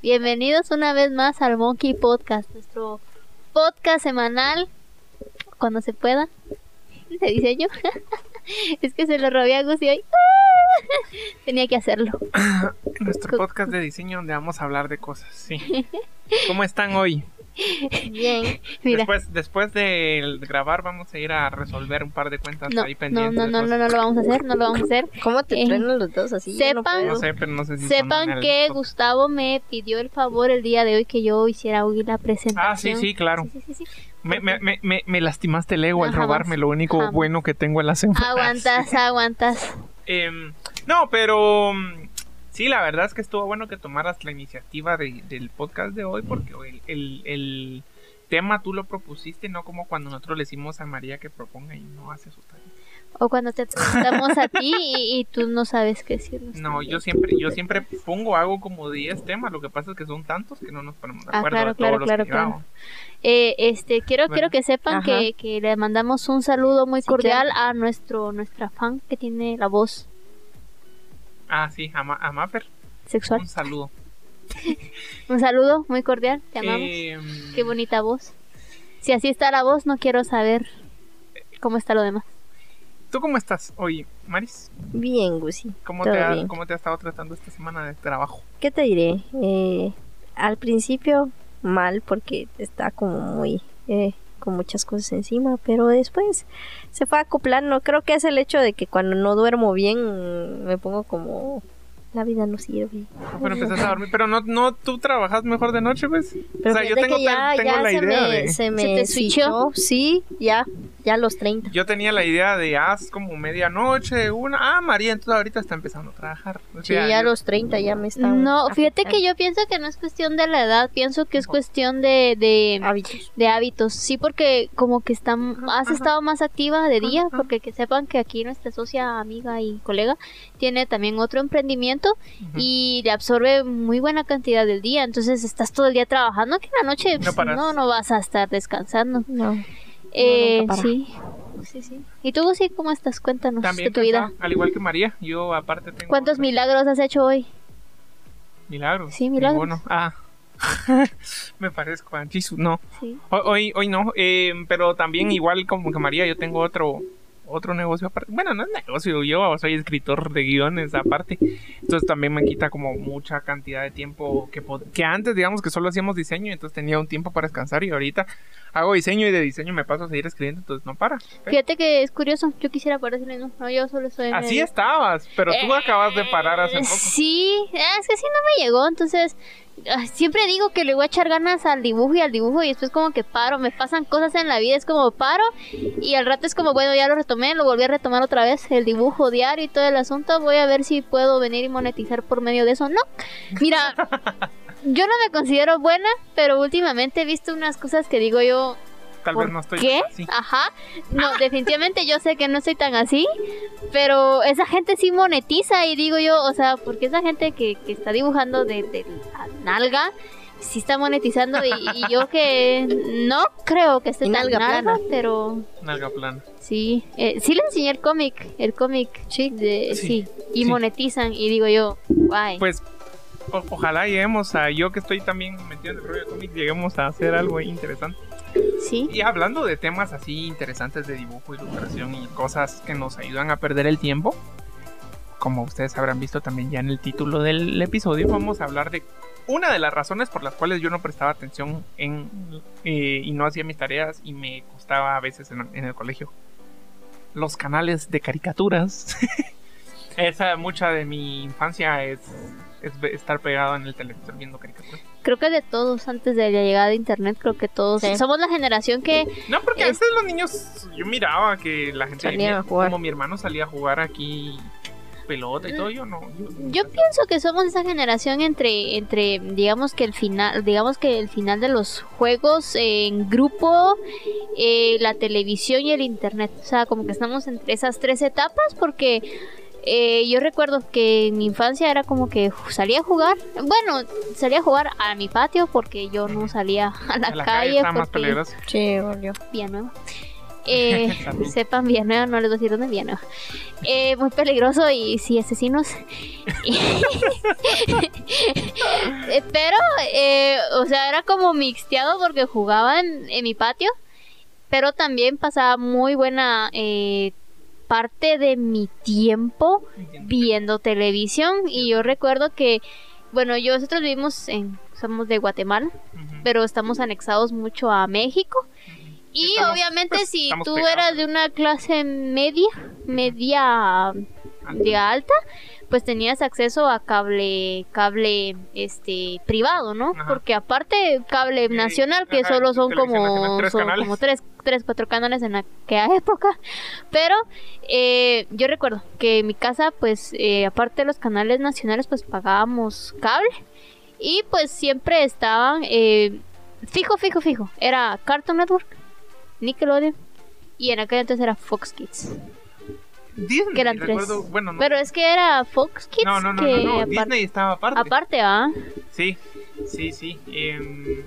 Bienvenidos una vez más al Monkey Podcast, nuestro podcast semanal, cuando se pueda, de diseño. es que se lo robé a Gus y hoy tenía que hacerlo. Nuestro podcast de diseño donde vamos a hablar de cosas, sí. ¿Cómo están hoy? Bien, mira. Después, después de grabar vamos a ir a resolver un par de cuentas No, ahí no, pendientes. no, no, no, cosas. no lo vamos a hacer, no lo vamos a hacer. ¿Cómo te Eh, los dos así? No sepan- No puedo. sé, pero no sé si son en Sepan que. Gustavo me pidió el favor el día de hoy que yo hiciera hoy la presentación. Ah, sí, sí, claro. Sí, sí, sí, sí. Me, me, me, me, me lastimaste el ego al Jamás, robarme lo único jamás. bueno que tengo en la semana. Aguantas, aguantas. Em, no, pero mm, sí, la verdad es que estuvo bueno que tomaras la iniciativa de- del podcast de hoy porque el, el, el tema tú lo propusiste, no como cuando nosotros le decimos a María que proponga y no hace sus tareas. O cuando te preguntamos a ti y, y tú no sabes qué decirnos. No, yo siempre, yo siempre pongo, hago como 10 temas, lo que pasa es que son tantos que no nos ponemos de Ah, acuerdo claro, de todos claro, los claro, que claro. Eh, este, quiero, Bueno. quiero que sepan que, que le mandamos un saludo muy Sí, cordial a nuestro nuestra fan que tiene la voz Ah, sí, a, Ma- a Maffer, sexual. un saludo. Un saludo muy cordial, te amamos. Em, Qué bonita voz. Si así está la voz, no quiero saber cómo está lo demás. ¿Tú cómo estás hoy, Maris? Bien, Gusi. ¿Cómo Todo te, ha, bien. ¿Cómo te ha estado tratando esta semana de trabajo? ¿Qué te diré? Eh, al principio mal porque está como muy... eh, con muchas cosas encima, pero después se fue acoplando. Creo que es el hecho de que cuando no duermo bien me pongo como... La vida no sirve. Pero empezaste a dormir, pero no, no, tú trabajas mejor de noche, pues. Pero o sea, yo tengo, que ya, tengo ya la se, idea me, de... se me te switchó? Sí, ya, ya a los 30. Yo tenía la idea de haz como medianoche, una. Ah, María, entonces ahorita está empezando a trabajar. O Sí, sea, ya a yo- los 30 ya me están... No, fíjate que yo pienso que no es cuestión de la edad, pienso que es cuestión de, de, Hábitos. de hábitos. Sí, porque como que están, has ajá. estado más activa de día, Ajá. porque que sepan que aquí nuestra socia, amiga y colega tiene también otro emprendimiento Y le absorbe muy buena cantidad del día. Entonces estás todo el día trabajando, que en la noche No pues, no, no vas a estar descansando. No. Eh, sí, sí, sí. ¿Y tú, sí, cómo estás? Cuéntanos También de tu vida. al igual que María, yo aparte tengo. ¿Cuántos otras- milagros has hecho hoy? milagros? Sí, milagros. Ninguno. Ah. Me parezco a Jesus, no. Sí. Hoy, hoy no, eh, pero también igual como que María, yo tengo otro otro negocio aparte. Bueno, no es negocio, yo soy escritor de guiones aparte. Entonces también me quita como mucha cantidad de tiempo que, que antes, digamos que solo hacíamos diseño, entonces tenía un tiempo para descansar y ahorita hago diseño y de diseño me paso a seguir escribiendo, entonces no para. Fíjate que es curioso, yo quisiera parecer mismo. No, yo solo soy. Así estabas, pero tú Eh, acabas de parar hace poco. Sí, es que sí no me llegó, entonces siempre digo que le voy a echar ganas al dibujo y al dibujo y después como que paro, me pasan cosas en la vida, es como paro y al rato es como, bueno, ya lo retomé, lo volví a retomar otra vez, el dibujo diario y todo el asunto, voy a ver si puedo venir y monetizar por medio de eso. No, mira, yo no me considero buena, pero últimamente he visto unas cosas que digo yo, Tal ¿Por vez no estoy ¿Qué? así. Ajá. No, definitivamente yo sé que no soy tan así, pero esa gente sí monetiza y digo yo, o sea, porque esa gente que, que está dibujando de, de la nalga, sí está monetizando y, y yo que no creo que esté Y tan nalga nalga, plana. pero Nalga plana. sí, eh, sí le enseñé el cómic, el cómic, sí, de, Sí, sí, y sí. monetizan y digo yo, guay. Pues o- ojalá lleguemos a yo que estoy también metido en el rollo de cómic, lleguemos a hacer algo interesante. Sí, Y hablando de temas así interesantes de dibujo, ilustración y cosas que nos ayudan a perder el tiempo, como ustedes habrán visto también ya en el título del episodio, vamos a hablar de una de las razones por las cuales yo no prestaba atención en, eh, y no hacía mis tareas y me costaba a veces en, en el colegio. Los canales de caricaturas. Esa mucha de mi infancia es, es estar pegado en el televisor viendo caricaturas. creo que de todos antes de la llegada de internet, creo que todos Sí. somos la generación que No, porque Es- antes los niños, yo miraba que la gente, Salían a jugar. como mi hermano salía a jugar aquí pelota y todo, yo no. Yo, Yo pienso que somos esa generación entre, entre, digamos que el final, digamos que el final de los juegos en grupo, eh, la televisión y el internet. O sea, como que estamos entre esas tres etapas porque eh, yo recuerdo que en mi infancia era como que salía a jugar. Bueno, salía a jugar a mi patio porque yo no salía a la, a la calle calle, está más porque peligroso. Sí, volvió. Villanueva. Eh, sepan Villanueva, no les voy a decir dónde Villanueva. Eh, muy peligroso y sí, asesinos. Pero, eh, o sea, era como mixteado porque jugaba en, en mi patio. Pero también pasaba muy buena eh, parte de mi tiempo viendo televisión. Y yo recuerdo que, bueno, yo nosotros vivimos en, somos de Guatemala, pero estamos anexados mucho a México. Y Estamos, obviamente pues, si tú pegados. eras de una clase media, media, media alta, pues tenías acceso a cable, cable, este, privado, ¿no? Ajá. Porque aparte cable nacional, que ajá, solo son como, tres son como tres, tres, cuatro canales en aquella época. Pero eh, yo recuerdo que en mi casa, pues, eh, aparte de los canales nacionales, pues pagábamos cable. Y pues siempre estaban eh, fijo, fijo, fijo. Era Cartoon Network, Nickelodeon y en aquel entonces era Fox Kids. Disney, que eran tres. bueno, no, Pero es que era Fox Kids no, no, no, que no, no, apar- Disney estaba aparte. aparte, ¿ah? Sí, sí, sí. em,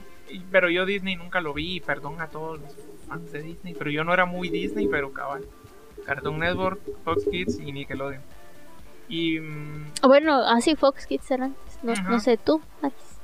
pero yo Disney nunca lo vi, perdón a todos los fans de Disney, pero yo no era muy Disney, pero cabal. Cartoon Network, Fox Kids y Nickelodeon. Y mm, Bueno, así Fox Kids eran. No, no sé tú.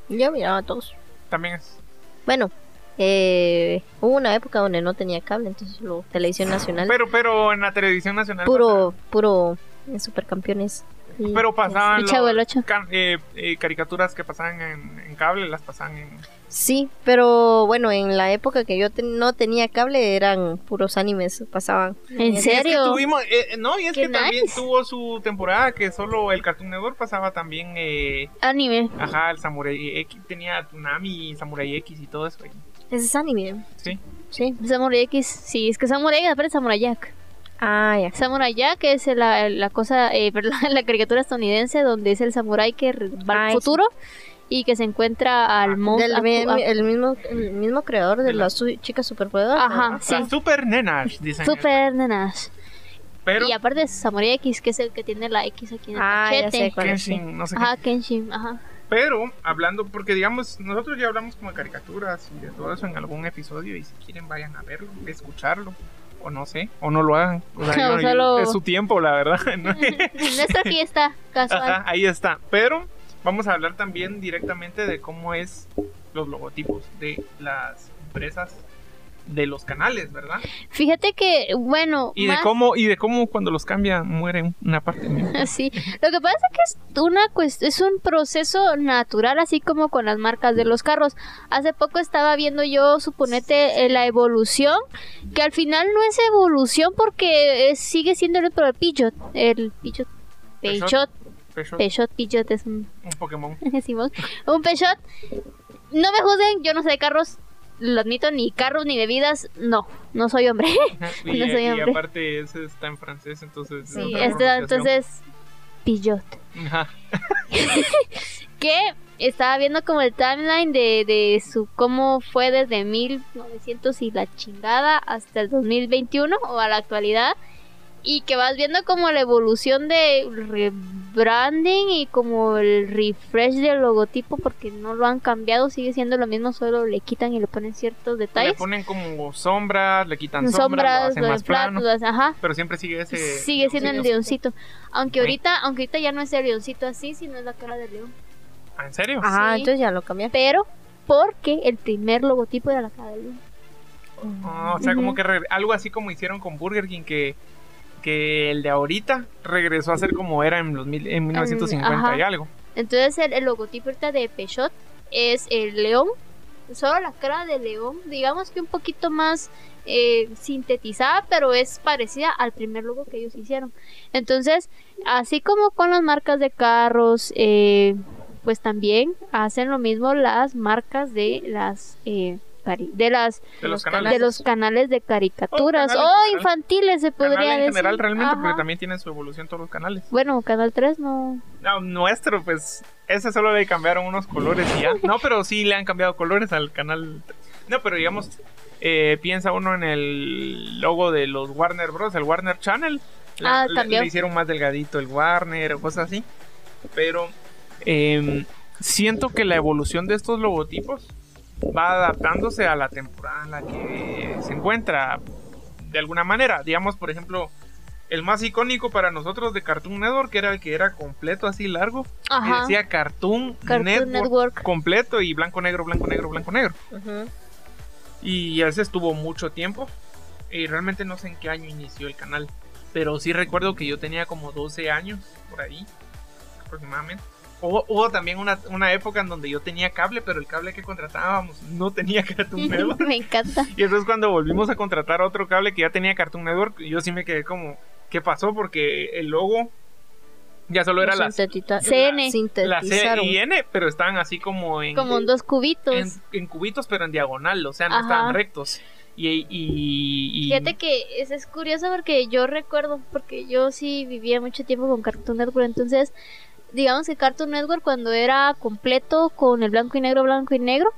Yo miraba a todos. también es... Bueno, eh, hubo una época donde no tenía cable, entonces lo televisión nacional. Pero, pero en la televisión nacional... puro, puro eh, supercampeones. Y- Pero pasaban El Chavo del los Ocho. can- eh, eh, caricaturas que pasaban en, en cable, las pasaban en... Sí, pero bueno, en la época que yo te- no tenía cable eran puros animes, pasaban. ¿En Y es que serio? tuvimos, eh, no, y es que también nice. tuvo su temporada que solo el Cartoon Network pasaba también, eh, Anime. ajá, el Samurai X, tenía Tsunami, Samurai X y todo eso. ahí. Ese es anime. Sí. Sí. Samurai X. Sí, es que Samurai X aparte Samurai Jack. Ah, ya. Samurai Jack es la, la cosa, eh, perdón, la caricatura estadounidense donde es el samurái que va al futuro y que se encuentra al Ah, monstruo. El, mismo, el mismo creador de De la- las su- chicas superpoderosas. Ajá, ¿no? sí. Las super nenas, dicen. Super nenas. Pero Y aparte es Samurai X, que es el que tiene la X aquí en el Ah, ya cachete. sé cuál es. sí. Kenshin, no sé qué. Ajá, Kenshin, ajá. Pero hablando, porque digamos, nosotros ya hablamos como de caricaturas y de todo eso en algún episodio y si quieren vayan a verlo, escucharlo. O no sé, o no lo hagan. O sea, yo- solo- Es su tiempo, la verdad. ¿no? Nuestra fiesta casual. Ajá, ahí está. Pero vamos a hablar también directamente de cómo es los logotipos de las empresas de los canales, ¿verdad? Fíjate que, bueno, Y de cómo y de cómo cuando los cambian muere una parte. Sí, lo que pasa es que es una es un proceso natural, así como con las marcas de los carros. Hace poco estaba viendo yo, suponete, eh, la evolución, que al final no es evolución porque es- sigue siendo el, pero el Peugeot, el Peugeot, Peugeot. Peugeot, Peugeot, es un, un Pokémon. un Peugeot. No me juzguen, yo no sé de carros, lo admito, ni carros ni bebidas, no, no soy hombre. Y, No soy y hombre. aparte ese está en francés, entonces. es Sí, este, entonces, Peugeot. Ajá. que estaba viendo como el timeline de, de su cómo fue desde 1900 y la chingada hasta el 2021 o a la actualidad y que vas viendo como la evolución de rebranding y como el refresh del logotipo porque no lo han cambiado sigue siendo lo mismo solo le quitan y le ponen ciertos Le detalles ponen como sombras, le quitan sombras, lo sombras hacen lo más plano. inflan, ajá Pero siempre sigue ese. sigue siendo el leoncito. aunque ahorita aunque ahorita ya no es el leoncito así sino es la cara del león Ah, ¿En serio? Ah, Sí. entonces ya lo cambiaste. pero porque el primer logotipo era la cara del león. Ah, o sea, como que re- algo así como hicieron con Burger King, que, que el de ahorita regresó a ser como era en, los mil- en 1950 ajá. y algo. Entonces el, el logotipo de Peugeot es el león, solo la cara del león, digamos que un poquito más eh, sintetizada, pero es parecida al primer logo que ellos hicieron. Entonces, así como con las marcas de carros, eh, pues también hacen lo mismo las marcas de las eh, cari- de las De los Los canales. de los canales de caricaturas canales o en general. infantiles se Canal podría en decir. general realmente, Ajá. porque también tienen su evolución todos los canales. Bueno, Canal 3 no. No, nuestro, pues, ese solo le cambiaron unos colores y ya. No, pero sí le han cambiado colores al canal. No, pero digamos, eh, piensa uno en el logo de los Warner Bros., el Warner Channel. La- Ah, le- cambió. le hicieron más delgadito el Warner o cosas así. Pero eh, siento que la evolución de estos logotipos va adaptándose a la temporada en la que se encuentra. de alguna manera. Digamos, por ejemplo, el más icónico para nosotros de Cartoon Network era el que era completo, así largo. que Ajá. decía Cartoon, Cartoon Network, Network. completo y blanco, negro, blanco, negro, blanco, negro. Y ese estuvo mucho tiempo. Y realmente no sé en qué año inició el canal. Pero sí recuerdo que yo tenía como 12 años, por ahí, aproximadamente. Hubo, hubo también una, una época en donde yo tenía cable, pero el cable que contratábamos no tenía Cartoon Network. Me encanta. Y entonces cuando volvimos a contratar otro cable que ya tenía Cartoon Network, yo sí me quedé como, ¿qué pasó? Porque el logo ya solo era la, Sintetita- CN. la C y N, pero estaban así como en, Como en dos cubitos. en, en cubitos, pero en diagonal, o sea, no Ajá. estaban rectos. Y, y, y- Fíjate que eso es curioso porque yo recuerdo, porque yo sí vivía mucho tiempo con Cartoon Network, entonces digamos que Cartoon Network cuando era completo con el blanco y negro, blanco y negro,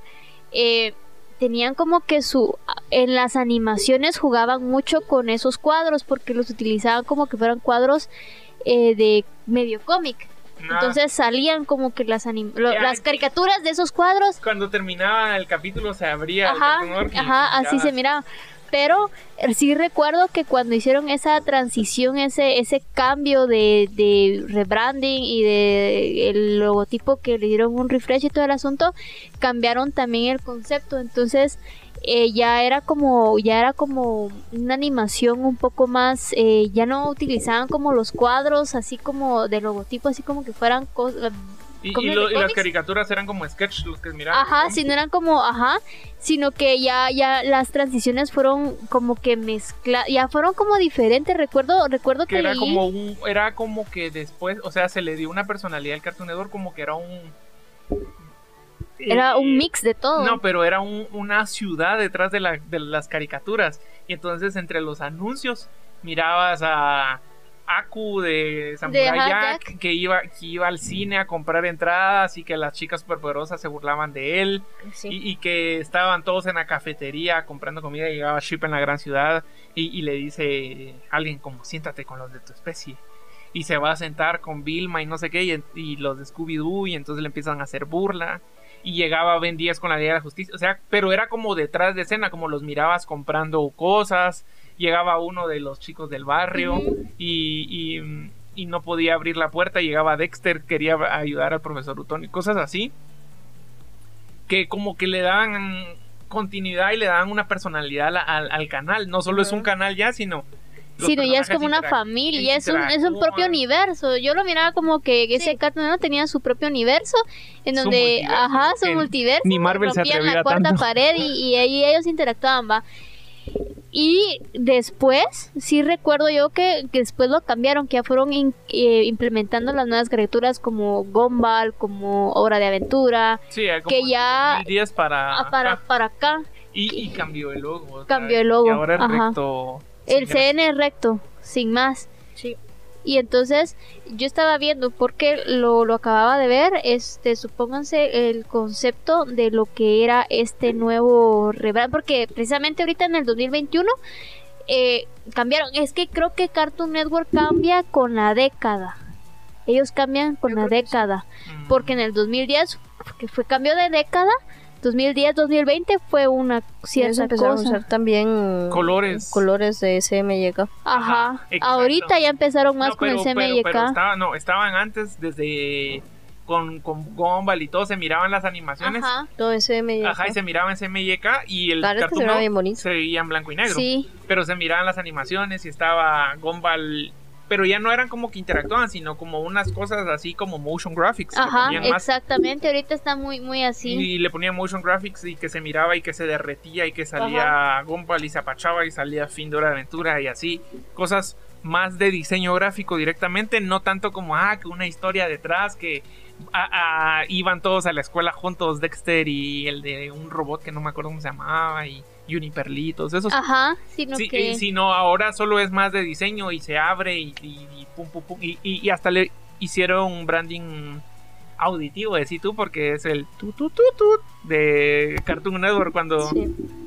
eh, tenían como que su en las animaciones jugaban mucho con esos cuadros porque los utilizaban como que fueran cuadros eh, de medio cómic. nada, Entonces salían como que las anim- lo- Ya, las caricaturas de esos cuadros cuando terminaba el capítulo se abría Ajá, ajá, así se miraba. Pero eh, sí recuerdo que cuando hicieron esa transición, ese, ese cambio de, de rebranding y de el logotipo que le dieron un refresh y todo el asunto, cambiaron también el concepto. Entonces eh, ya era como, ya era como una animación un poco más, eh, ya no utilizaban como los cuadros así como de logotipo, así como que fueran cosas Y, ¿Cómics y lo- de y las caricaturas eran como sketch los que miraban. Ajá, si no eran como, ajá, sino que ya, ya las transiciones fueron como que mezcla, ya fueron como diferentes. Recuerdo, recuerdo que, que era leí- como un era como que después o sea se le dio una personalidad al Cartoon Network como que era un era eh, un mix de todo. no pero era un- una ciudad detrás de, la- de las caricaturas y entonces entre los anuncios mirabas a Aku de Samurai Jack, Jack. que iba que iba al cine a comprar entradas y que las chicas superpoderosas se burlaban de él Sí. y, y que estaban todos en la cafetería comprando comida y llegaba Ship en la gran ciudad y, y le dice alguien como siéntate con los de tu especie y se va a sentar con Vilma y no sé qué y, y los de Scooby-Doo y entonces le empiezan a hacer burla y llegaba Ben Díaz con la Liga de la Justicia, o sea, pero era como detrás de escena, como los mirabas comprando cosas, llegaba uno de los chicos del barrio y, y, y no podía abrir la puerta, llegaba Dexter, quería ayudar al profesor Utón y cosas así, que como que le daban continuidad y le daban una personalidad al, al- al canal, no solo es un canal ya, sino... Sino ya es como una familia, es un, es un propio universo. Yo lo miraba como que ese Cartoon tenía su propio universo, en donde, ajá, su multiverso, ni Marvel se rompían la cuarta tanto. pared y, y ahí ellos interactuaban, va. Y después, sí recuerdo yo que, que después lo cambiaron, que ya fueron in- eh, implementando las nuevas caricaturas como Gumball, como Hora de Aventura, Sí, como que ya- 2010 para... ah, para, ajá. para acá. Y, y cambió el logo. Cambió el logo, Y ahora ajá. recto. El. CN recto, sin más. Y entonces yo estaba viendo, porque lo, lo acababa de ver, este, supónganse el concepto de lo que era este nuevo rebrand, porque precisamente ahorita en el 2021 eh, cambiaron, es que creo que Cartoon Network cambia con la década. Ellos cambian con la década, porque en el 2010, que fue cambio de década, 2010-2020 fue una cierta empezaron a cosa. usar también Colores. colores de SMYK. Ajá, exacto. ahorita ya empezaron más No, con el pero- pero- CMYK. pero estaba- no, estaban antes desde. Con, con Gumball y todo, se miraban las animaciones. Ajá, Ajá. Todo SMYK. y se miraban SMYK y el se Cartoon se veía en blanco y negro. Sí, Pero se miraban las animaciones y estaba Gumball. Pero ya no eran como que interactuaban, sino como unas cosas así como motion graphics. ajá, más exactamente. Ahorita está muy, muy así. Y le ponía motion graphics y que se miraba y que se derretía y que salía Gumball y se apachaba y salía Fin de Hora de Aventura y así. Cosas más de diseño gráfico directamente, no tanto como, ah, que una historia detrás, que ah, ah, iban todos a la escuela juntos, Dexter y el de un robot que no me acuerdo cómo se llamaba y Juniperlitos, esos. Ajá, sino Sí, que. sino ahora solo es más de diseño y se abre y, y- y pum pum pum y, y- y hasta le hicieron un branding auditivo, decís tú, porque es el tu tu tu tu de Cartoon Network cuando, Sí.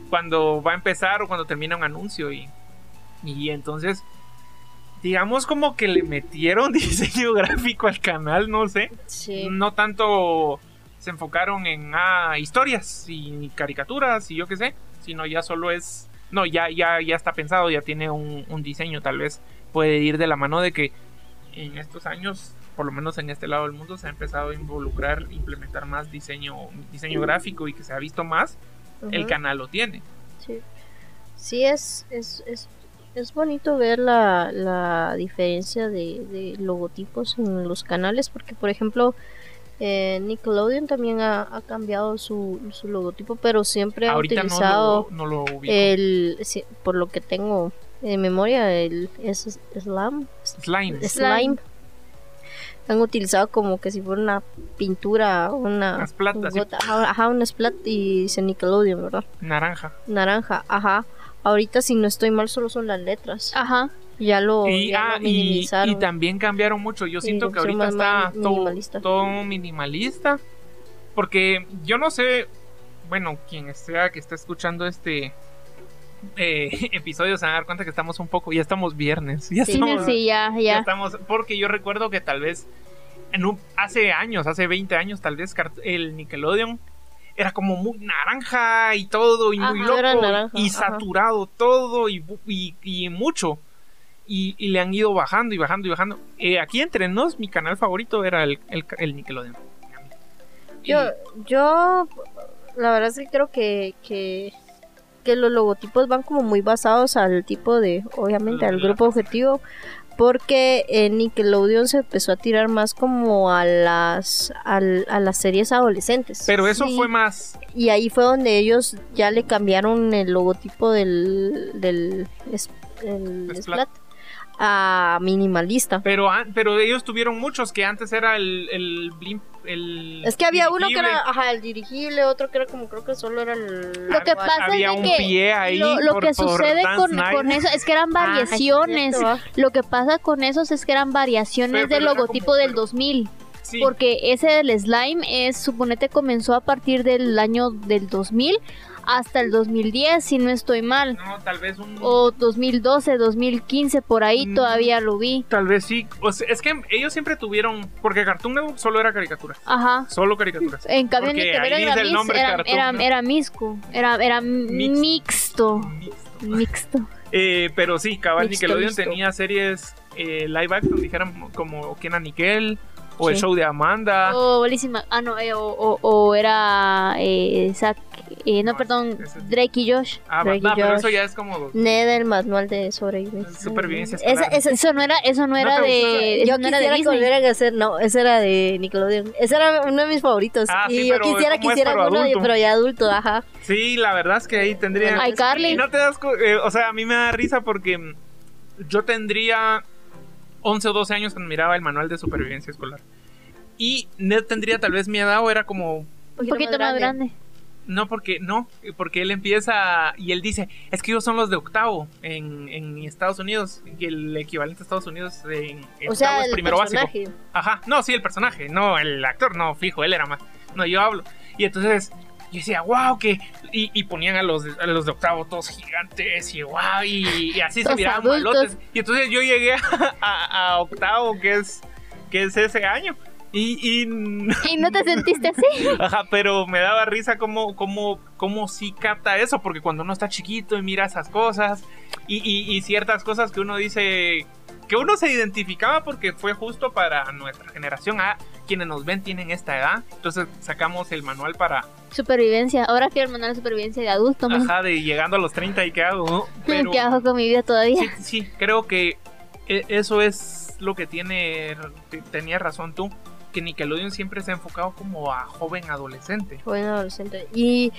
cuando va a empezar o cuando termina un anuncio y, y entonces digamos como que le metieron diseño gráfico al canal, no sé, Sí. no tanto se enfocaron en ah, historias y caricaturas y yo qué sé, sino ya solo es No, ya, ya, ya está pensado, ya tiene un, un diseño, tal vez puede ir de la mano de que en estos años, por lo menos en este lado del mundo, se ha empezado a involucrar, implementar más diseño, diseño gráfico y que se ha visto más, el canal lo tiene. Sí, sí es, es, es, es bonito ver la, la diferencia de, de logotipos en los canales, porque por ejemplo eh, Nickelodeon también ha, ha cambiado su, su logotipo, pero siempre ha Ahorita no utilizado lo, no lo ubico. el, sí, por lo que tengo en memoria, el es Slam, Slime. Slime. Han utilizado como que si fuera una pintura, una Una splat, gota, ajá, ajá, una splat y dice Nickelodeon, ¿verdad? Naranja. Naranja, ajá. Ahorita si no estoy mal solo son las letras. Ajá. Ya lo, Y, ya ah, lo y, también cambiaron mucho. Yo siento que ahorita está todo minimalista. todo minimalista. Porque yo no sé, bueno, quien sea que esté escuchando este eh, episodio se va a dar cuenta que estamos un poco, ya estamos viernes. Ya Sí, estamos, sí, ya, ya ya. estamos, porque yo recuerdo que tal vez en un- hace años, hace 20 años, tal vez el Nickelodeon era como muy naranja y todo, y muy loco, naranja, y ajá. saturado todo, y, bu- y, y mucho. Y, y le han ido bajando y bajando y bajando. Eh, aquí entre nos, mi canal favorito era el, el, el Nickelodeon. Y- Yo, yo, la verdad es que creo que, que, que los logotipos van como muy basados al tipo de, obviamente, al grupo objetivo. Porque Nickelodeon se empezó a tirar más como a las, al- a las series adolescentes. pero eso fue más. Y ahí fue donde ellos ya le cambiaron el logotipo del, del es- el Splat. Splat a minimalista. Pero, pero ellos tuvieron muchos que antes era el, el blimp. El Es que había uno que era ajá, el dirigible, otro que era como creo que solo era el... Lo que pasa había es de un que pie ahí lo, lo por- que sucede con, con eso es que eran Ah, variaciones. lo que pasa con esos es que eran variaciones Pero- pero del logotipo como- del pero- 2000. Sí, Porque ese del slime es, suponete, comenzó a partir del año del 2000 hasta el 2010, si no estoy mal. no, tal vez un. O 2012, 2015, por ahí Mm. todavía lo vi. Tal vez sí. O sea, es que ellos siempre tuvieron. Porque Cartoon Network solo era caricaturas. Ajá. Solo caricaturas. En cambio, ahí era, el nombre era, Cartoon, era, ¿no? era misco, era, era mixto. Mixto. Eh, pero sí, cabal Mixto, Nickelodeon mixto. tenía series eh, live action, dijeran como Kenan Nickel o el show de Amanda. Oh, buenísima. Ah, no, eh, o, o- o era eh, Zack, eh, no, No, perdón, Drake y Josh. Ah, Drake y no, pero Josh. eso ya es como. Ned, el manual de sobrevivencia. Supervivencia Esa, escolar. esa- Eso no era, eso no era te de, yo no era de quisiera que volvieran a hacer, no, ese era de Nickelodeon. Ese era uno de mis favoritos. Ah, y sí, yo quisiera que ¿cómo es, hicieran pero uno, de- adulto? pero ya adulto, ajá. Sí, la verdad es que ahí tendría. Ay, Carly. Y no te das. eh, o sea, a mí me da risa porque mm, yo tendría 11 o 12 años cuando miraba el manual de supervivencia escolar. Y Ned tendría tal vez mi edad o era como. Un poquito más grande. No, porque no, porque él empieza y él dice, es que ellos son los de octavo en, en Estados Unidos, y el equivalente a Estados Unidos en, en O sea, es el primero básico. personaje. Ajá, no, sí, el personaje, no, el actor, no, fijo, él era más. No, yo hablo. Y entonces yo decía, wow, que. Y, y ponían a los, de- a los de octavo todos gigantes y wow, y, y así se miraban malotes. Y entonces yo llegué a, a- a octavo, que es, que es ese año. Y, y ¿Y no te sentiste así? Ajá, pero me daba risa cómo, cómo, cómo sí capta eso, porque cuando uno está chiquito y mira esas cosas y, y- y ciertas cosas que uno dice que uno se identificaba porque fue justo para nuestra generación. Ah, quienes nos ven tienen esta edad, entonces sacamos el manual para, Supervivencia. Ahora quiero el manual de supervivencia de adulto. man. ajá, de llegando a los 30 y qué hago, ¿no? Pero ¿Qué hago con mi vida todavía? sí, sí, creo que e- eso es lo que tiene, te- tenías razón tú, que Nickelodeon siempre se ha enfocado como a joven adolescente. Joven adolescente. Y,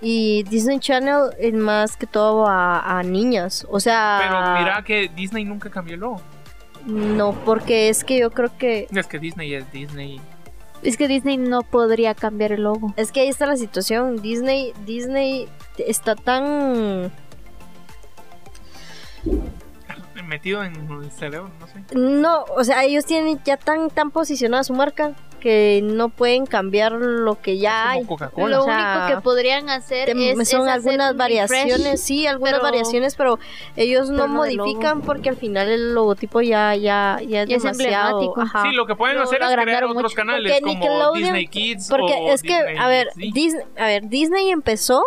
y Disney Channel es más que todo a, a niñas. O sea. Pero mira que Disney nunca cambió el logo. No, porque es que yo creo que. Es que Disney es Disney. Es que Disney no podría cambiar el logo. Es que ahí está la situación. Disney, Disney está tan. Metido en el cerebro, no sé. No, o sea, ellos tienen ya tan, tan posicionada su marca que no pueden cambiar lo que ya hay. Lo o sea, único que podrían hacer es, son es algunas un variaciones, refresh. sí, algunas pero- variaciones, pero ellos no modifican porque al final el logotipo ya, ya, ya es Ya es demasiado. emblemático. ajá. Sí, lo que pueden Lo- hacer lo es crear otros mucho. canales Porque como Disney Kids. Porque o es que, a ver. Disney, a ver, Disney empezó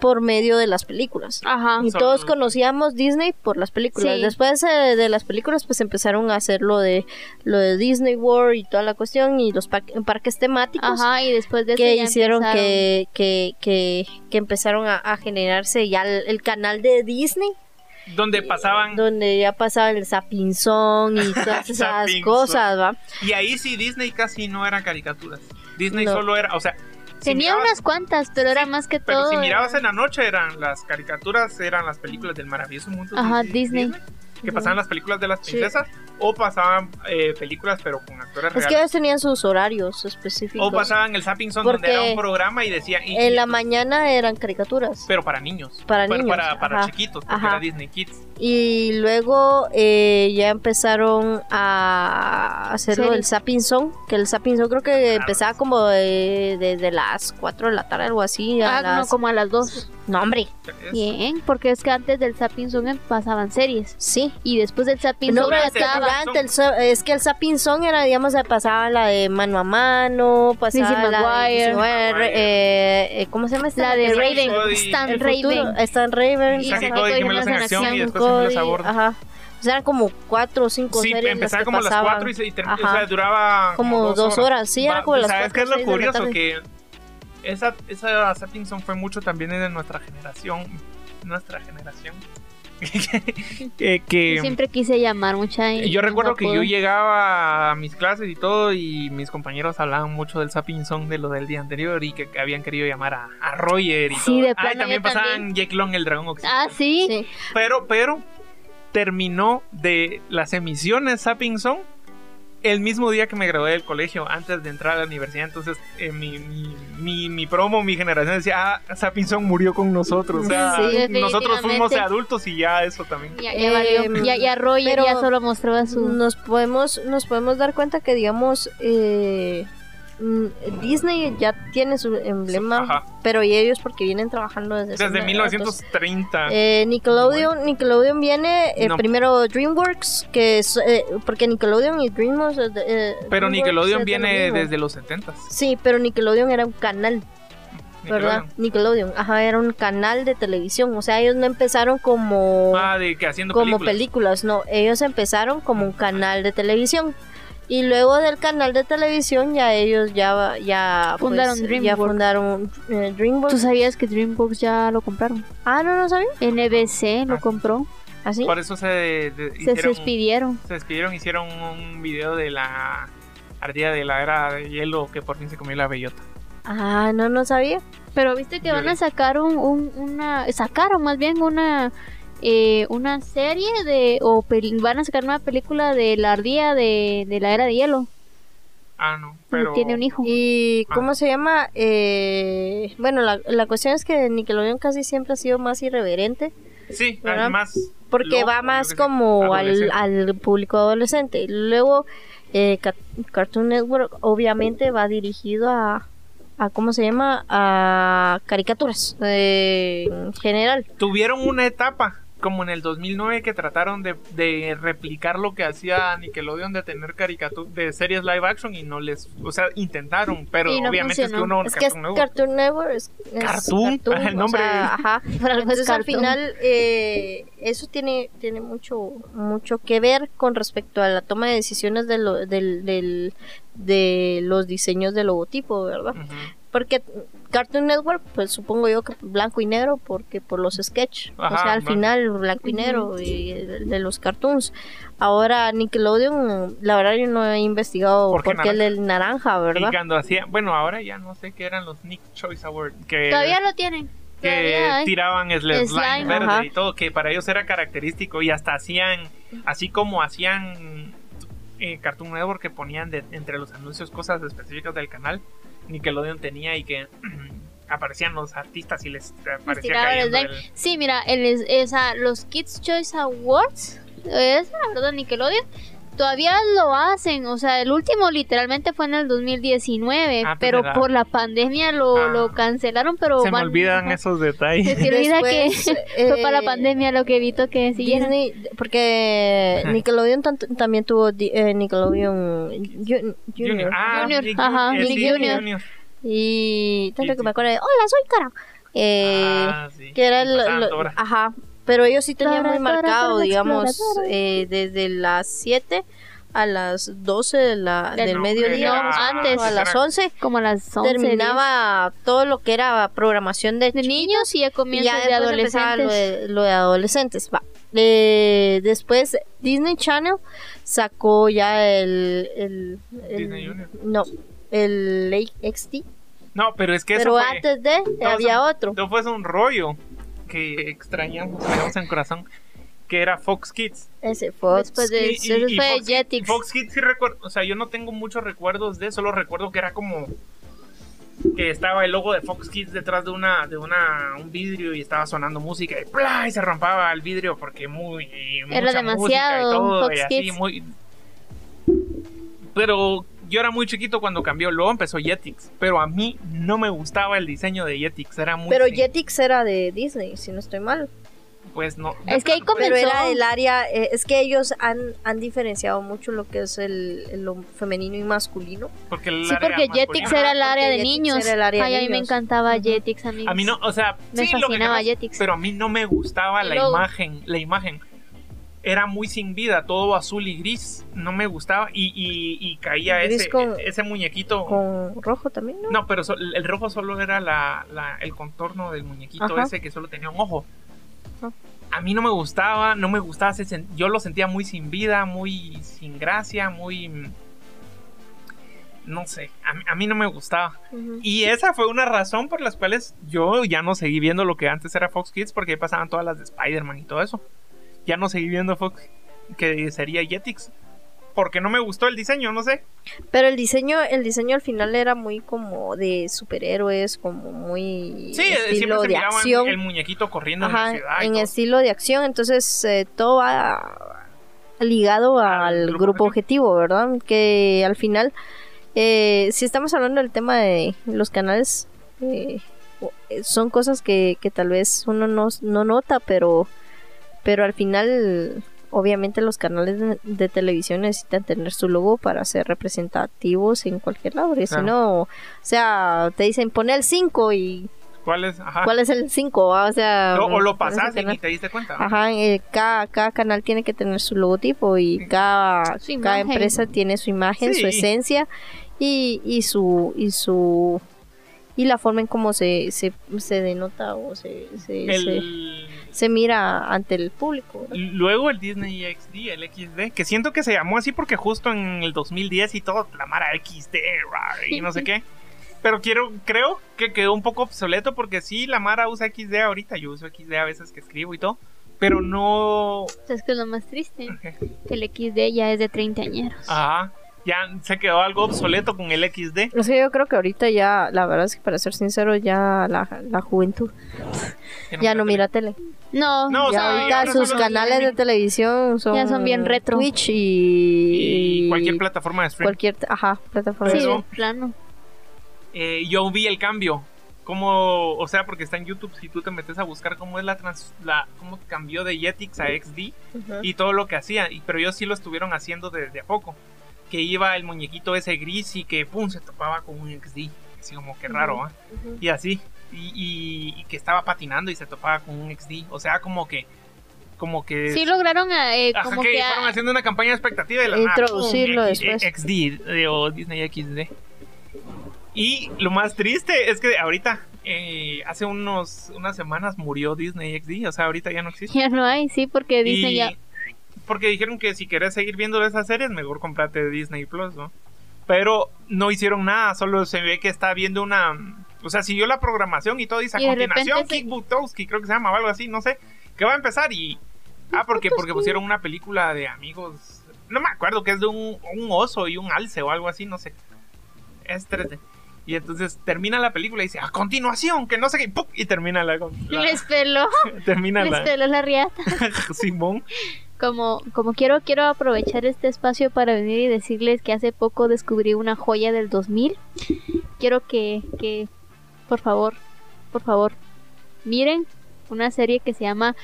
por medio de las películas. Ajá. Y todos conocíamos Disney por las películas. Sí. Después eh, de las películas, pues empezaron a hacer lo de lo de Disney World y toda la cuestión y los pa- parques temáticos Ajá, y después de eso que ya hicieron empezaron. que, que, que, que empezaron a, a generarse ya el, el canal de Disney, Donde pasaban. donde ya pasaba el Sapinzón y todas esas cosas, ¿va? Y ahí sí, Disney casi no eran caricaturas. Disney No. solo era. O sea. Si Tenía mirabas- unas cuantas, pero era más que Pero todo. si mirabas era- en la noche, eran las caricaturas, eran las películas del maravilloso mundo de Ajá, Di- Disney. Que pasaban las películas de las Sí. princesas. O pasaban eh, películas, pero con actores Es que reales. ellos tenían sus horarios específicos. O pasaban el Zapping Zone, donde era un programa y decía. y- En y- la mañana eran caricaturas. Pero para niños. Para Para, niños, para, para ajá. chiquitos, porque Ajá. era Disney Kids. Y luego eh, ya empezaron a hacerlo Series. el Zapping Zone, que el Zapping Zone creo que empezaba como de- desde las 4 de la tarde, algo así. a Ah, no, las- como a las dos. No, hombre, Bien, porque es que antes del Zapping Zone pasaban series. sí. Y después del pero durante- es que el so- es que el Zapping Zone era, digamos, se pasaba la de mano a mano, pasaba Lizzie la de. Lizzie McGuire, eh, eh, ¿cómo se llama esta? La de Raven. Stan Raven. Stan Raven. Y acción y después Cody. Ajá. O sea, eran como cuatro o cinco Sí, series las empezaba que como a las pasaban. 4 y, se- y o Ajá. sea, duraba Como dos horas, sí, era Va, como las ¿Sabes qué es cuatro, lo de curioso? Que esa, esa Zone fue mucho también de nuestra generación. Nuestra generación. que, que- Yo siempre quise llamar mucha. y yo recuerdo que yo llegaba a mis clases y todo y mis compañeros hablaban mucho del Zapping Zone de lo del día anterior y que, que habían querido llamar a, a Roger y Sí, todo. de ah, también pasaban. Jake Long, el dragón occidental. Ah, sí. Sí. Pero, pero terminó de las emisiones Zapping Zone el mismo día que me gradué del colegio, antes de entrar a la universidad. Entonces, eh, mi, mi, mi, mi promo, mi generación decía, ah, Zapping Zone murió con nosotros. O sea, Sí, nosotros fuimos adultos y ya eso también. Ya, ya valió. Em, Ya, ya Roger pero ya solo mostraba su. nos podemos nos podemos dar cuenta que digamos eh, Disney ya tiene su emblema Ajá. pero y ellos porque vienen trabajando desde Desde siempre, 1930. eh, Nickelodeon Nickelodeon viene eh, No. primero DreamWorks que es eh, porque Nickelodeon y DreamWorks eh, eh, pero DreamWorks Nickelodeon viene desde los 70 sí pero Nickelodeon era un canal ¿verdad? Nickelodeon, ajá, era un canal de televisión, o sea, ellos no empezaron como Ah, de que haciendo como películas. películas, no, ellos empezaron como un canal de televisión. Y luego del canal de televisión ya ellos ya ya pues, Fundaron ya DreamWorks. fundaron eh, DreamWorks. ¿Tú sabías que DreamWorks ya lo compraron? Ah, no, no sabía. NBC lo Ah. compró. Así. Por eso se, de- Se hicieron, despidieron. se despidieron, hicieron un video de la ardilla de la era de hielo que por fin se comió la bellota. Ah, no, no sabía. Pero viste que Yo van le- a sacar un, un- una. Sacaron más bien una. Eh, una serie de. O van a sacar una película de la ardilla de, de la era de hielo. Ah, no, pero... Tiene un hijo. ¿Y Ah. cómo se llama? Eh, bueno, la, la cuestión es que Nickelodeon casi siempre ha sido más irreverente. Sí, además... Porque loco, va más como al, adolescente. al público adolescente. Luego, eh, Ca- Cartoon Network obviamente va dirigido a, a ¿cómo se llama? A caricaturas eh, en general. Tuvieron una etapa, como en el 2009, que trataron de, de replicar lo que hacía Nickelodeon de tener caricaturas de series live action y no les... O sea, intentaron, pero no obviamente es que uno... Es que es Cartoon Network- Cartoon Network. Es, es Cartoon, el o nombre. sea, ajá. Entonces al cartoon. final eh, eso tiene tiene mucho mucho que ver con respecto a la toma de decisiones de, lo- del, del- de los diseños del logotipo, ¿verdad? Porque Cartoon Network, pues supongo yo que blanco y negro, porque por los sketch, o sea, al final blanco y negro y de, de los cartoons. Ahora Nickelodeon, la verdad yo no he investigado ¿Por qué qué, el naranja, Y ¿verdad? cuando hacía... Bueno, ahora ya no sé qué eran los Nick Choice Awards. Que, Todavía lo tienen. que tiraban slime, Slime, verde ajá. y todo, que para ellos era característico y hasta hacían, así como hacían eh, Cartoon Network que ponían de- entre los anuncios cosas específicas del canal, Nickelodeon tenía y que aparecían los artistas y les aparecía el Sí, mira, el, es- esa, los Kids Choice Awards, esa, ¿verdad? Nickelodeon, todavía lo hacen. O sea, el último literalmente fue en el 2019, Ah, pues, pero ¿verdad? por la pandemia lo, Ah. lo cancelaron, pero Se me olvidan esos Se detalles. te olvida Después, que fue para la eh, pandemia lo que evitó que siguieran. Disney, porque. Nickelodeon también tuvo eh, Nickelodeon Jun- Junior. Ah, Junior, ajá, eh, Nick sí, Junior. Y tanto que me acuerdo de, hola, soy Cara. eh, Ah, sí. que era el, lo- ajá, pero ellos sí tenían muy marcado, digamos, eh, desde las 7 a las 12 de la, Del- del No, mediodía, era- más o menos, antes. a las era- 11 Como a las 11. terminaba todo lo que era programación de, 10 de niños y ya ya de empezaba lo adolescentes. de, lo de adolescentes. Va. Eh, después Disney Channel sacó ya el, el, el- Disney Junior. no el XD, No, pero es que eso pero fue, antes de había eso- otro. todo fue un rollo que extrañamos, tenemos en corazón, que era Fox Kids. Ese fue Después de Y- eso y- y fue Fox, Jetix. Fox Kids sí recuerdo, o sea, yo no tengo muchos recuerdos de, solo recuerdo que era como que estaba el logo de Fox Kids detrás de una de una un vidrio y estaba sonando música y ¡plá! y se rompaba el vidrio porque muy Era mucha demasiado música y todo Fox y así Kids. muy pero yo era muy chiquito cuando cambió, luego empezó Jetix, pero a mí no me gustaba el diseño de Jetix, era muy Pero Jetix era de Disney, si no estoy mal. pues no. Es que ahí Pero comenzó. era el área, eh, es que ellos han, han diferenciado mucho lo que es el, el lo femenino y masculino. porque el Sí, área porque Jetix era el área de Jetix niños. era el área de a mí me encantaba. Jetix, amigos. A mí no, o sea, Me sí, lo que fascinaba Jetix. pero a mí no me gustaba la imagen, la imagen. Era muy sin vida, todo azul y gris, no me gustaba y, y, y caía ese, con- ese muñequito. Con rojo también, ¿no? No, pero so- el rojo solo era la, la- el contorno del muñequito Ajá. ese que solo tenía un ojo. Ajá. A mí no me gustaba, no me gustaba, ese yo lo sentía muy sin vida, muy sin gracia, muy... mm, No sé, a mí, a mí no me gustaba. Y esa fue una razón por las cuales yo ya no seguí viendo lo que antes era Fox Kids porque ahí pasaban todas las de Spider-Man y todo eso. Ya no seguí viendo Fox, que sería Jetix. Porque no me gustó el diseño, no sé. Pero el diseño, el diseño al final era muy como de superhéroes, como muy Sí, eh, estilo se de acción. el muñequito corriendo en la ciudad. en estilo de acción, entonces eh, todo va ligado Al grupo grupo objetivo, ¿verdad? Que al final, eh, si estamos hablando del tema de los canales, eh, son cosas que, que tal vez uno no, no nota, pero, pero al final, obviamente los canales de, de televisión necesitan tener su logo para ser representativos en cualquier lado, porque Claro. si no, o sea, te dicen pone el 5 y ¿Cuál es? Ajá. ¿cuál es el 5? O sea, Lo- o pasaste y te diste cuenta. Ajá, eh, cada, cada canal tiene que tener su logotipo y cada, Su cada imagen. empresa tiene su imagen, Sí. su esencia y, y su y su y la forma en cómo se, se, se denota o se, se, se, El... se mira ante el público. ¿verdad? Luego el Disney XD, el XD, que siento que se llamó así porque justo en el 2010 y todo, la Mara XD rar, y no sé qué. Pero quiero, creo que quedó un poco obsoleto porque sí, la Mara usa XD ahorita, yo uso XD a veces que escribo y todo, pero no... ¿Sabes qué es lo más triste? Que el XD ya es de 30 añeros. Ajá, ya se quedó algo obsoleto con el XD. O sea, yo creo que ahorita ya, la verdad es que para ser sincero, ya la, la juventud ya no mira tele. No, No, o ya sea, ahorita sus canales de televisión son, Ya son bien retro. Twitch Y y, cualquier plataforma de streaming. cualquier ajá, plataforma. sí, de plano. Eh, yo vi el cambio. Como, o sea, porque está en YouTube, si tú te metes a buscar cómo es la, trans, la cómo cambió de Jetix a XD Ujú. y todo lo que hacía, y, pero ellos sí lo estuvieron haciendo desde a poco. Que iba el muñequito ese gris y que pum se topaba con un XD, así como que raro, ¿ah? Ujú. Y así, y, y- y que estaba patinando y se topaba con un XD, o sea, como que, como que Sí lograron eh, Ajá, como que que... fueron haciendo una campaña expectativa de la nada, Introducirlo pum, X- después. XD eh, o Disney XD. Y lo más triste es que ahorita, eh, hace unos, unas semanas murió Disney XD, o sea, ahorita ya no existe. Ya no hay, sí, porque Disney Y- ya... Porque dijeron que si querés seguir viendo esas series, mejor comprate Disney Plus, ¿no? Pero no hicieron nada, solo se ve que está viendo una... O sea, siguió la programación y todo, dice a Y repente continuación, Kick Butowski, creo que se llama o algo así, no sé, que va a empezar y... Ah, porque, porque pusieron una película de amigos... No me acuerdo, que es de un, un oso y un alce o algo así, no sé. Es 3D. Y entonces termina la película y dice, a continuación, que no sé qué, ¡pum! y termina la... la- Les peló, termina les la... peló la riata. Simón. Como, como quiero, quiero aprovechar este espacio para venir y decirles que hace poco descubrí una joya del 2000. Quiero que, que por favor, por favor, miren una serie que se llama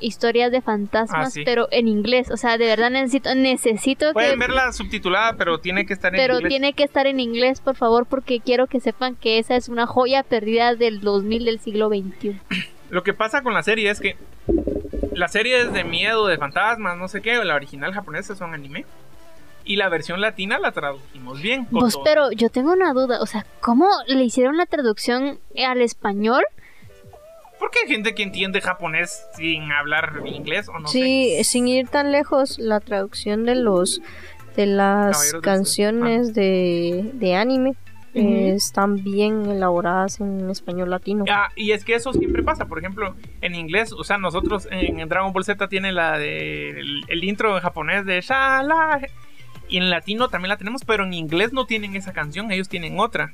historias de fantasmas, Ah, sí. pero en inglés. O sea, de verdad necesito, necesito que... Pueden verla subtitulada, pero tiene que estar en Pero inglés. tiene que estar en inglés, por favor, porque quiero que sepan que esa es una joya perdida del 2000 del siglo XXI. Lo que pasa con la serie es que la serie es de miedo, de fantasmas, no sé qué. La original japonesa son anime. Y la versión latina la tradujimos bien. Pues, pero yo tengo una duda, o sea, ¿cómo le hicieron la traducción al español? Porque hay gente que entiende japonés sin hablar inglés o no sí, sé. sin ir tan lejos, la traducción de los de las Caballeros canciones de, de anime Eh, están bien elaboradas en español latino. Ah, y es que eso siempre pasa. Por ejemplo, en inglés, o sea, nosotros en, Dragon Ball Z tiene la de el, el intro en japonés de Shala. Y en latino también la tenemos, pero en inglés no tienen esa canción, ellos tienen otra.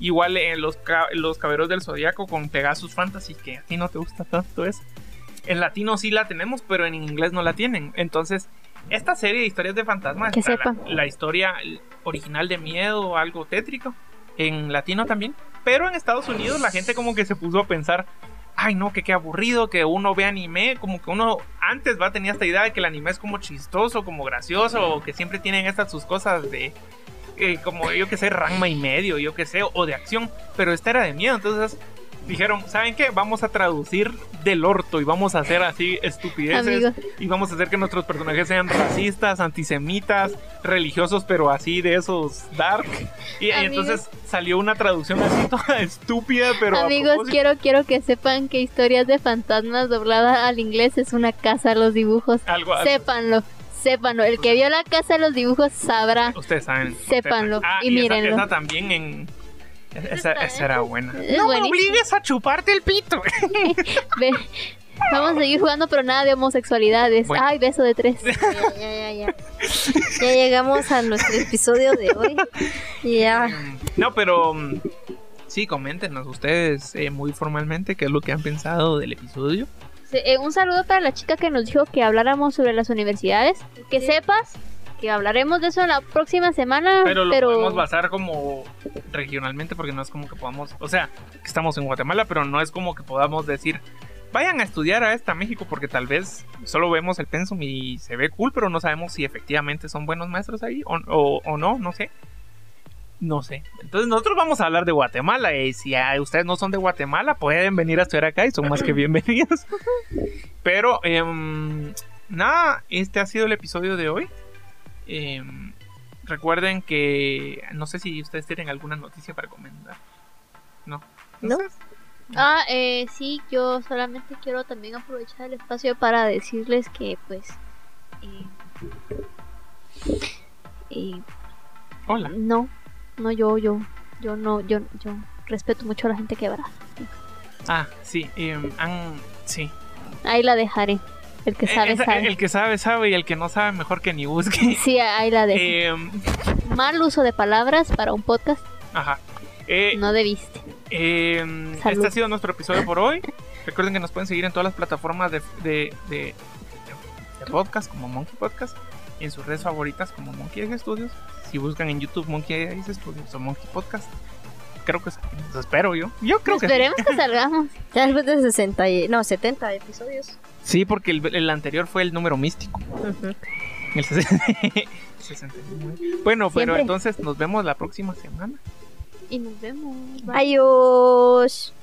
Igual en los, los caballeros del zodiaco con Pegasus Fantasy, que a ti no te gusta tanto eso. En latino sí la tenemos, pero en inglés no la tienen. Entonces, esta serie de historias de fantasmas, Que la historia original de miedo, algo tétrico, en latino también. Pero en Estados Unidos la gente como que se puso a pensar, ay no, que qué aburrido que uno ve anime, como que uno antes va tenía esta idea de que el anime es como chistoso, como gracioso, o que siempre tienen estas sus cosas de eh, como yo que sé, Ranma y medio, yo que sé, o de acción, pero esta era de miedo, entonces dijeron, ¿saben qué? Vamos a traducir del orto y vamos a hacer así estupideces Amigo. y vamos a hacer que nuestros personajes sean racistas, antisemitas, religiosos, pero así de esos dark. Y, y entonces salió una traducción así toda estúpida, pero Amigos, quiero quiero que sepan que historias de fantasmas doblada al inglés es una casa a los dibujos. algo algo- Sépanlo, sépanlo. El que vio la casa de los dibujos sabrá. Ustedes saben. Sépanlo, ustedes saben. Ah, y esa- mírenlo. Esa, también en. Esa, esa era buena. Es no me obligues a chuparte el pito. Ve, Vamos a seguir jugando, pero nada de homosexualidades. Bueno. Ay, beso de tres. Ya, ya, ya, ya. Ya llegamos a nuestro episodio de hoy. Ya. No, pero. mm, Sí, coméntenos ustedes eh, muy formalmente qué es lo que han pensado del episodio. Sí, eh, un saludo para la chica que nos dijo que habláramos sobre las universidades. Que sepas que hablaremos de eso la próxima semana. Pero lo pero podemos basar como regionalmente porque no es como que podamos, o sea, que estamos en Guatemala, pero no es como que podamos decir, vayan a estudiar a esta México porque tal vez solo vemos el pensum y se ve cool, pero no sabemos si efectivamente son buenos maestros ahí o, o- o no, no sé. No sé. Entonces nosotros vamos a hablar de Guatemala y si ah, ustedes no son de Guatemala pueden venir a estudiar acá y son más que bienvenidos. Pero em, nada, este ha sido el episodio de hoy. Em, recuerden que no sé si ustedes tienen alguna noticia para comentar. No. No. Ah, eh, sí, yo solamente quiero también aprovechar el espacio para decirles que, pues, eh, eh, Hola. no, no, yo, yo, yo no, yo, yo respeto mucho a la gente que abraza. Ah, sí. em, sí. Ahí la dejaré. El que sabe, Eh, esa- sabe. El que sabe, sabe y el que no sabe, mejor que ni busque. Sí, ahí la dejo. Em, Mal uso de palabras para un podcast, ajá. Eh, no debiste. Salud. este ha sido nuestro episodio por hoy. Recuerden que nos pueden seguir en todas las plataformas de, de, de- de podcast como Monkey Podcast y en sus redes favoritas como Monkey Egg Studios. Si buscan en YouTube Monkey Egg Studios o Monkey Podcast, creo que salimos. espero yo. Yo creo que sí. Esperemos que salgamos. Ya después de 60 y, no, 70 episodios. Sí, porque el, el anterior fue el número místico. Ujú. El 69. Bueno, pero entonces nos vemos la próxima semana. Y nos vemos. Bye. Adiós.